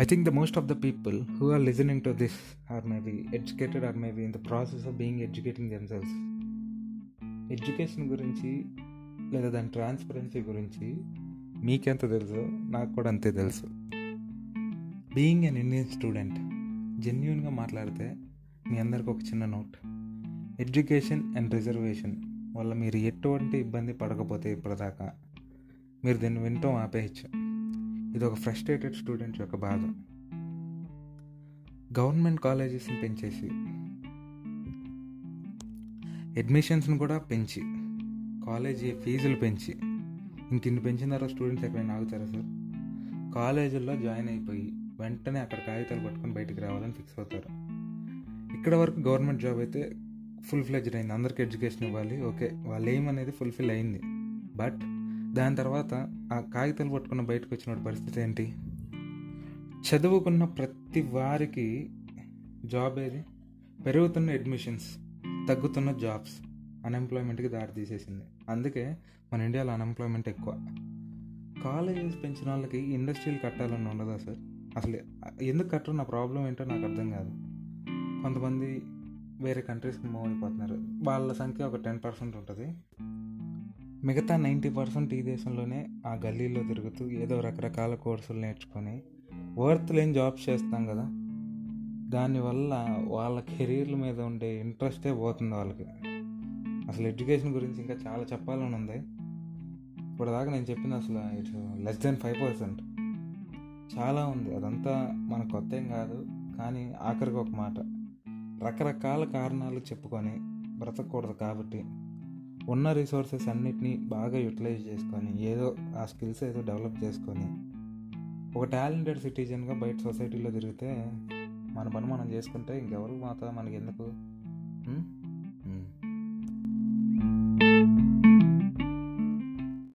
I think the most of the people who are listening to this are maybe educated or maybe in the process of being educating themselves. Education గురించి లేదా దాని transparency గురించి మీకెంత తెలుసో నాకు కూడా అంతే తెలుసు. బీయింగ్ అన్ ఇండియన్ స్టూడెంట్ జెన్యున్గా మాట్లాడితే మీ అందరికి ఒక చిన్న నోట్ ఎడ్యుకేషన్ అండ్ రిజర్వేషన్ వల్ల మీరు ఎటువంటి ఇబ్బంది పడకపోతే ఇప్పటిదాకా మీరు దీన్ని వినటం ఆపేయచ్చు. ఇది ఒక ఫ్రస్ట్రేటెడ్ స్టూడెంట్ యొక్క బాధ. గవర్నమెంట్ కాలేజెస్ని పెంచేసి అడ్మిషన్స్ని కూడా పెంచి కాలేజీ ఫీజులు పెంచి ఇంక ఇన్ని పెంచిన తర్వాత స్టూడెంట్స్ ఎక్కడైనా ఆగుతారా సార్? కాలేజీల్లో జాయిన్ అయిపోయి వెంటనే అక్కడ కాగితాలు పట్టుకొని బయటికి రావాలని ఫిక్స్ అవుతారు. ఇక్కడ వరకు గవర్నమెంట్ జాబ్ అయితే ఫుల్ ఫ్లెజ్డ్ అయింది. అందరికి ఎడ్యుకేషన్ ఇవ్వాలి ఓకే. వాళ్ళు ఏమనేది ఫుల్ఫిల్ అయింది. బట్ దాని తర్వాత ఆ కాగితాలు పట్టుకున్న బయటకు వచ్చిన పరిస్థితి ఏంటి? చదువుకున్న ప్రతి వారికి జాబ్ ఏది? పెరుగుతున్న అడ్మిషన్స్ తగ్గుతున్న జాబ్స్ అన్ఎంప్లాయ్మెంట్కి దారి తీసేసింది. అందుకే మన ఇండియాలో అన్ఎంప్లాయ్మెంట్ ఎక్కువ. కాలేజెస్ పెంచిన వాళ్ళకి ఇండస్ట్రీలు కట్టాలని ఉండదా సార్? అసలు ఎందుకు కట్టరు? నా ప్రాబ్లం ఏంటో నాకు అర్థం కాదు. కొంతమంది వేరే కంట్రీస్కి మూవ్ అయిపోతున్నారు. వాళ్ళ సంఖ్య ఒక టెన్ పర్సెంట్ ఉంటుంది. మిగతా నైంటీ పర్సెంట్ ఈ దేశంలోనే ఆ గల్లీలో తిరుగుతూ ఏదో రకరకాల కోర్సులు నేర్చుకొని వర్త్ లేని జాబ్స్ చేస్తాం కదా. దానివల్ల వాళ్ళ కెరీర్ల మీద ఉండే ఇంట్రెస్టే పోతుంది వాళ్ళకి. అసలు ఎడ్యుకేషన్ గురించి ఇంకా చాలా చెప్పాలని ఉంది. ఇప్పటిదాకా నేను చెప్పింది అసలు it's less than five percent చాలా ఉంది. అదంతా మన కొత్త ఏం కాదు. కానీ ఆఖరికి ఒక మాట. రకరకాల కారణాలు చెప్పుకొని బ్రతకూడదు కాబట్టి. ఉన్న రిసోర్సెస్ అన్నిటినీ బాగా యూటిలైజ్ చేసుకొని ఏదో ఆ స్కిల్స్ ఏదో డెవలప్ చేసుకొని ఒక టాలెంటెడ్ సిటిజన్గా బయట సొసైటీలో తిరిగితే మన పని మనం చేసుకుంటే ఇంకెవరు మాత్రం మనకి ఎందుకు